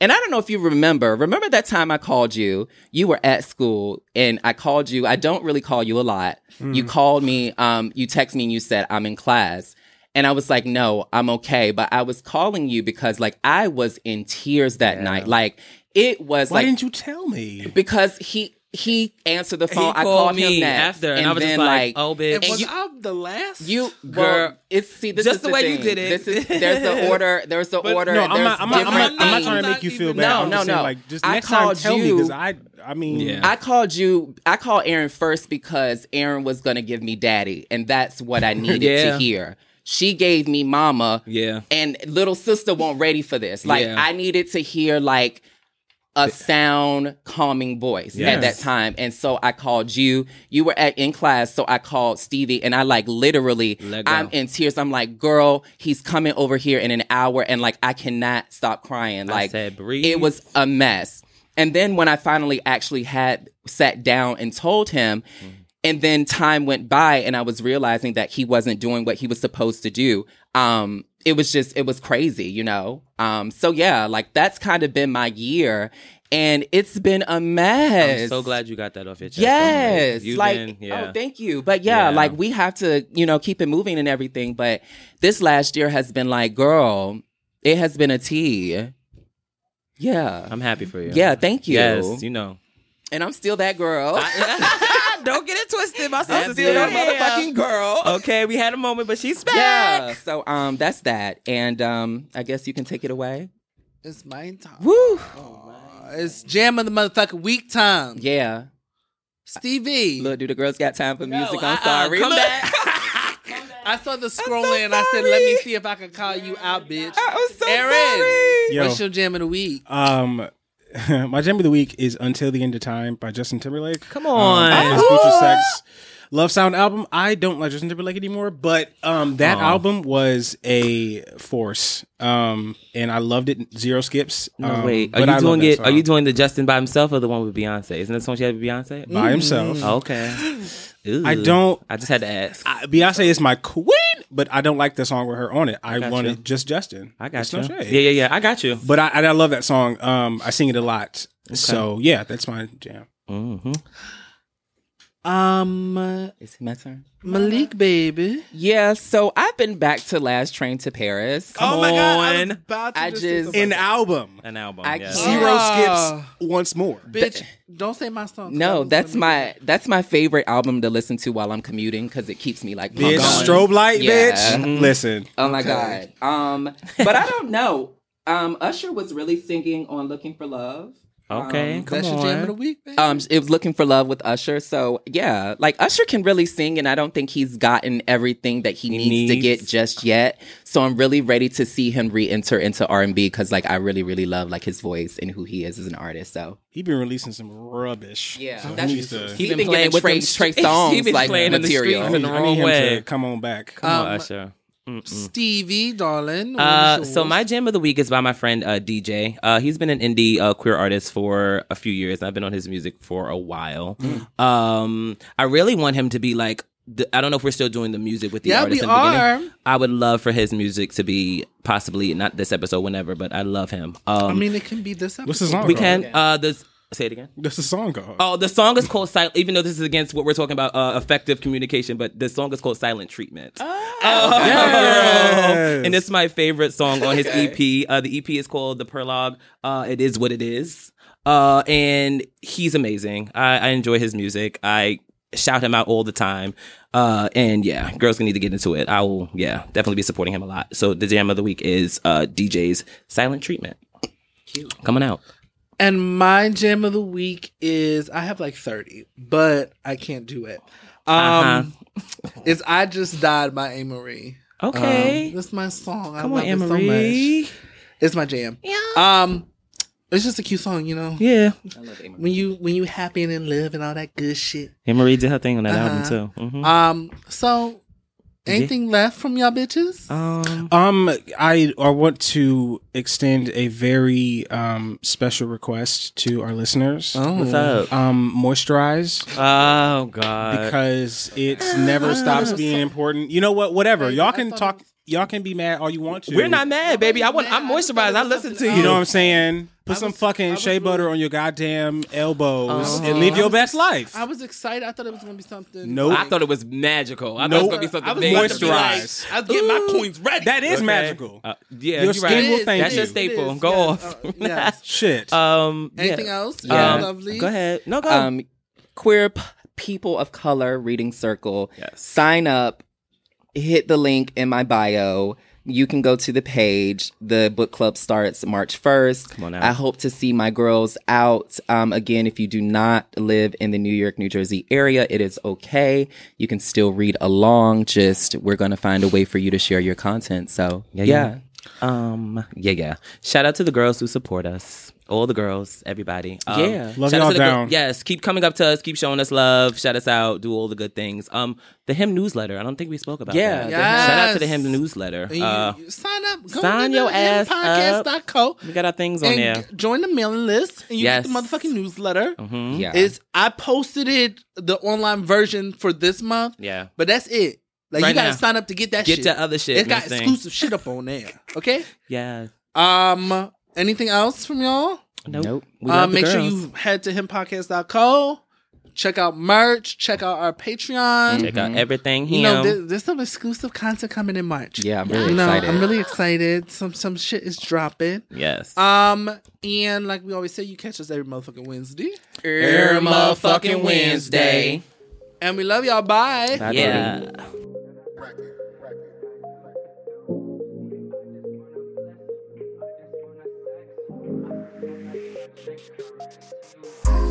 And I don't know if you remember. Remember that time I called you? You were at school, and I called you. I don't really call you a lot. You called me. Um, you text me and you said I'm in class, and I was like, no, I'm okay. But I was calling you because like I was in tears that night. Like it was Why like didn't you tell me? because he he answered the phone. he I called called me him next, after, and, I was just then like, "Oh, bitch." And was you- I the last? you Girl, well, it's see this just is the way you did it. This is there's the order. There's the order. No, I'm not. I'm not, I'm not, I'm not trying to make you feel bad. No, I'm no, just saying, no. Like, just I next time, called tell me you- because I. I mean, Yeah. I called you. I called Aaron first because Aaron was gonna give me daddy, and that's what I needed Yeah. to hear. She gave me mama, Yeah. and little sister wasn't ready for this. Like Yeah. I needed to hear like a sound calming voice at that time. And so i called you. You were at in class so i called stevie and i like literally i'm in tears. I'm like girl he's coming over here in an hour and like i cannot stop crying. Like said, "Breathe." it was a mess. And then when i finally actually had sat down and told him and then time went by and i was realizing that he wasn't doing what he was supposed to do. Um it was just it was crazy you know um so yeah like that's kind of been my year and it's been a mess I'm so glad you got that off your chest. Yes, You've like been- yeah. oh, thank you. But yeah, Yeah. like we have to, you know, keep it moving and everything. But this last year has been like, girl, it has been a T. Yeah, I'm happy for you. yeah. Thank you. Yes, you know. And I'm still that girl. Don't get it twisted, my I'm still that motherfucking girl. Okay, we had a moment, but she's back. Yeah. So um, that's that, and um, I guess you can take it away. It's my time. Woo! It's jam of the motherfucking week time. Yeah. Stevie. Look, do the girls got time for music? I'm uh-uh, sorry. come back. I saw the scroll so and I said, let me see if I can call you out, bitch. I'm so Aaron. sorry. Yo. What's your jam of the week? Um, my gem of the week is "Until the End of Time" by Justin Timberlake. Come on. Um, his Future Sex Love Sound album. I don't like Justin Timberlake anymore, but um, that album was a force. Um, and I loved it. Zero skips. No, um, wait. Are but I you doing it? Are you doing the Justin by himself or the one with Beyonce? Isn't that the song she had with Beyonce? by himself? Okay. Ooh. I don't- I just had to ask. I- Beyonce is my queen, but I don't like the song with her on it. I, got wanted you. just Justin. I got It's you. no shade. yeah, yeah, yeah. I got you. But I, I love that song. Um, I sing it a lot. So yeah, that's my jam. hmm Um, uh, Is it my turn? Malik, baby. Yeah, so I've been back to Last Train to Paris. Come on. about to I say just- something. An album. An album. I yeah. can't- Zero Ah. skips once more. bitch. Don't say my song. No, that's gonna- my that's my favorite album to listen to while I'm commuting because it keeps me like Bitch, pumped. strobe light, Yeah. bitch. Listen. Oh my god. Um, but I don't know. Um, Usher was really singing on "Looking for Love." Okay, Um, come That's on. your jam of the week, baby. Um, it was looking for love with Usher. So yeah, like Usher can really sing, and I don't think he's gotten everything that he, needs, to get just yet. So I'm really ready to see him re-enter into R and B because like I really, really love like his voice and who he is as an artist. So He been releasing some rubbish. Yeah, So he that's- needs to. He been giving Trey- Trey Songz, he been like, playing in the material. streets in the I need wrong him way. to come on back. Come on, Um, Usher. Mm-mm. Stevie, darling. Uh, so my jam of the week is by my friend uh, DJ. Uh, he's been an indie uh, queer artist for a few years. I've been on his music for a while. Um, I really want him to be like. The, I don't know if we're still doing the music with the Yeah, artist we in the beginning. are. I would love for his music to be possibly not this episode, whenever, but I love him. Um, I mean, it can be this episode. What's the song? we can. Uh, this say it again. What's the song called? Oh, the song is called Silent. Even though this is against what we're talking about, uh, effective communication, but the song is called Silent Treatment. Oh, Yes. and it's my favorite song on his EP. Uh, the EP is called The Prologue. Uh, it is what it is. Uh, and he's amazing. I, I enjoy his music. I shout him out all the time. Uh, and yeah, girls gonna need to get into it. I will, yeah, definitely be supporting him a lot. So the jam of the week is uh, DJ's Silent Treatment. Cute. Coming out. And my jam of the week is I have like 30, but I can't do it. Um It's I Just Died by A. Marie. Okay. Um, that's my song. Come I on, love it so much. It's my jam. Yeah. Um it's just a cute song, you know. Yeah. When you when you happy and in love and all that good shit. And Marie did her thing on that Uh-huh. album too. Mhm. Um so anything left from y'all bitches? Um, Um, I I want to extend a very um special request to our listeners. oh. what's up? Um, moisturize Oh God. because it never stops being important. You know what? Whatever. Y'all can talk. Y'all can be mad all you want to. We're not mad, baby. I want. I'm mad. I just moisturized. thought I listen to you. You know what I'm saying? Put I some was- fucking was shea really- butter on your goddamn elbows Uh-huh. and live your was best life. I was excited. I thought it was gonna be something. Nope. I thought it was magical. I thought it was gonna be something I was big. about to be like, Moisturize. I'll get my coins ready. that is Okay. magical. Uh, yeah, Your you're skin right. will thank That's you. your staple. It is, Go yes. off. Uh, yes. Shit. Um. yeah. Anything else? Yeah. Yeah. Lovely. Go ahead. No, go. um, queer p- people of color reading circle. Yes. Sign up. Hit the link in my bio. You can go to the page. The book club starts March 1st. Come on out. I hope to see my girls out. Um, again, if you do not live in the New York, New Jersey area, it is okay. You can still read along. Just we're going to find a way for you to share your content. So, yeah. yeah. Um. Yeah. Yeah. Shout out to the girls who support us. All the girls, everybody. Um, Yeah. Love y'all to the down. yes, keep coming up to us, keep showing us love, shout us out, do all the good things. Um, the him newsletter. I don't think we spoke about Yeah, that. the Him- Shout out to the Yes. him newsletter. You- Uh, you sign up. Go sign to your the ass podcast.co we got our things on and there. g- join the mailing list and you Yes. get the motherfucking newsletter. Mhm. Yeah. Is I posted it the online version for this month, Yeah. but that's it. Like Right you gotta now. sign up to get that shit. Get shit. the other shit. it's got Miss Thing. exclusive shit up on there. Okay. Yeah. Um. Anything else from y'all? Nope. We Um, love the make sure you head to himpodcast.co. Check out merch. Check out our Patreon. check out everything You know, there, there's some exclusive content coming in March. Yeah, I'm really you know, excited. I'm really excited. Some some shit is dropping. yes. Um, and like we always say, you catch us every motherfucking Wednesday. Every motherfucking Wednesday. And we love y'all. Bye. Bye, yeah.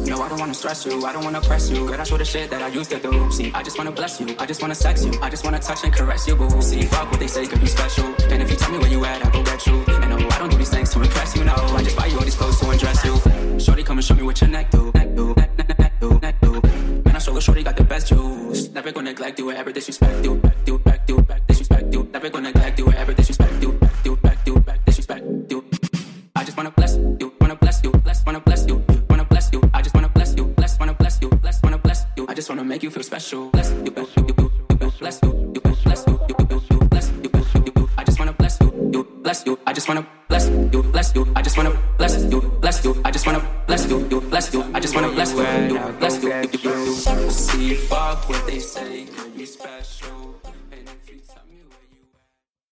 No, I don't wanna stress you, I don't wanna press you. Girl, that's what the shit that I used to do. See, I just wanna bless you, I just wanna sex you, I just wanna touch and caress you, boo. See, fuck what they say could be special. And if you tell me where you at, I go get you. And no, I don't do these things to impress you, no. I just buy you all these clothes to undress you. Shorty, come and show me what your neck do. Neck do, neck, neck, neck, do, neck do. Man, I sure Shorty got the best juice. Never gonna neglect you ever disrespect you. Back you, back you, back disrespect you. Never gonna neglect you ever disrespect you. Just wanna make you feel special. Bless you, bless you, you, you, bless you, bless you, you. I just wanna bless you, you, bless you. I just wanna bless you, bless you. I just wanna bless you, bless you. I just wanna bless you, you, bless you. I just wanna bless you, you, bless you. See, fuck what they say, could be special.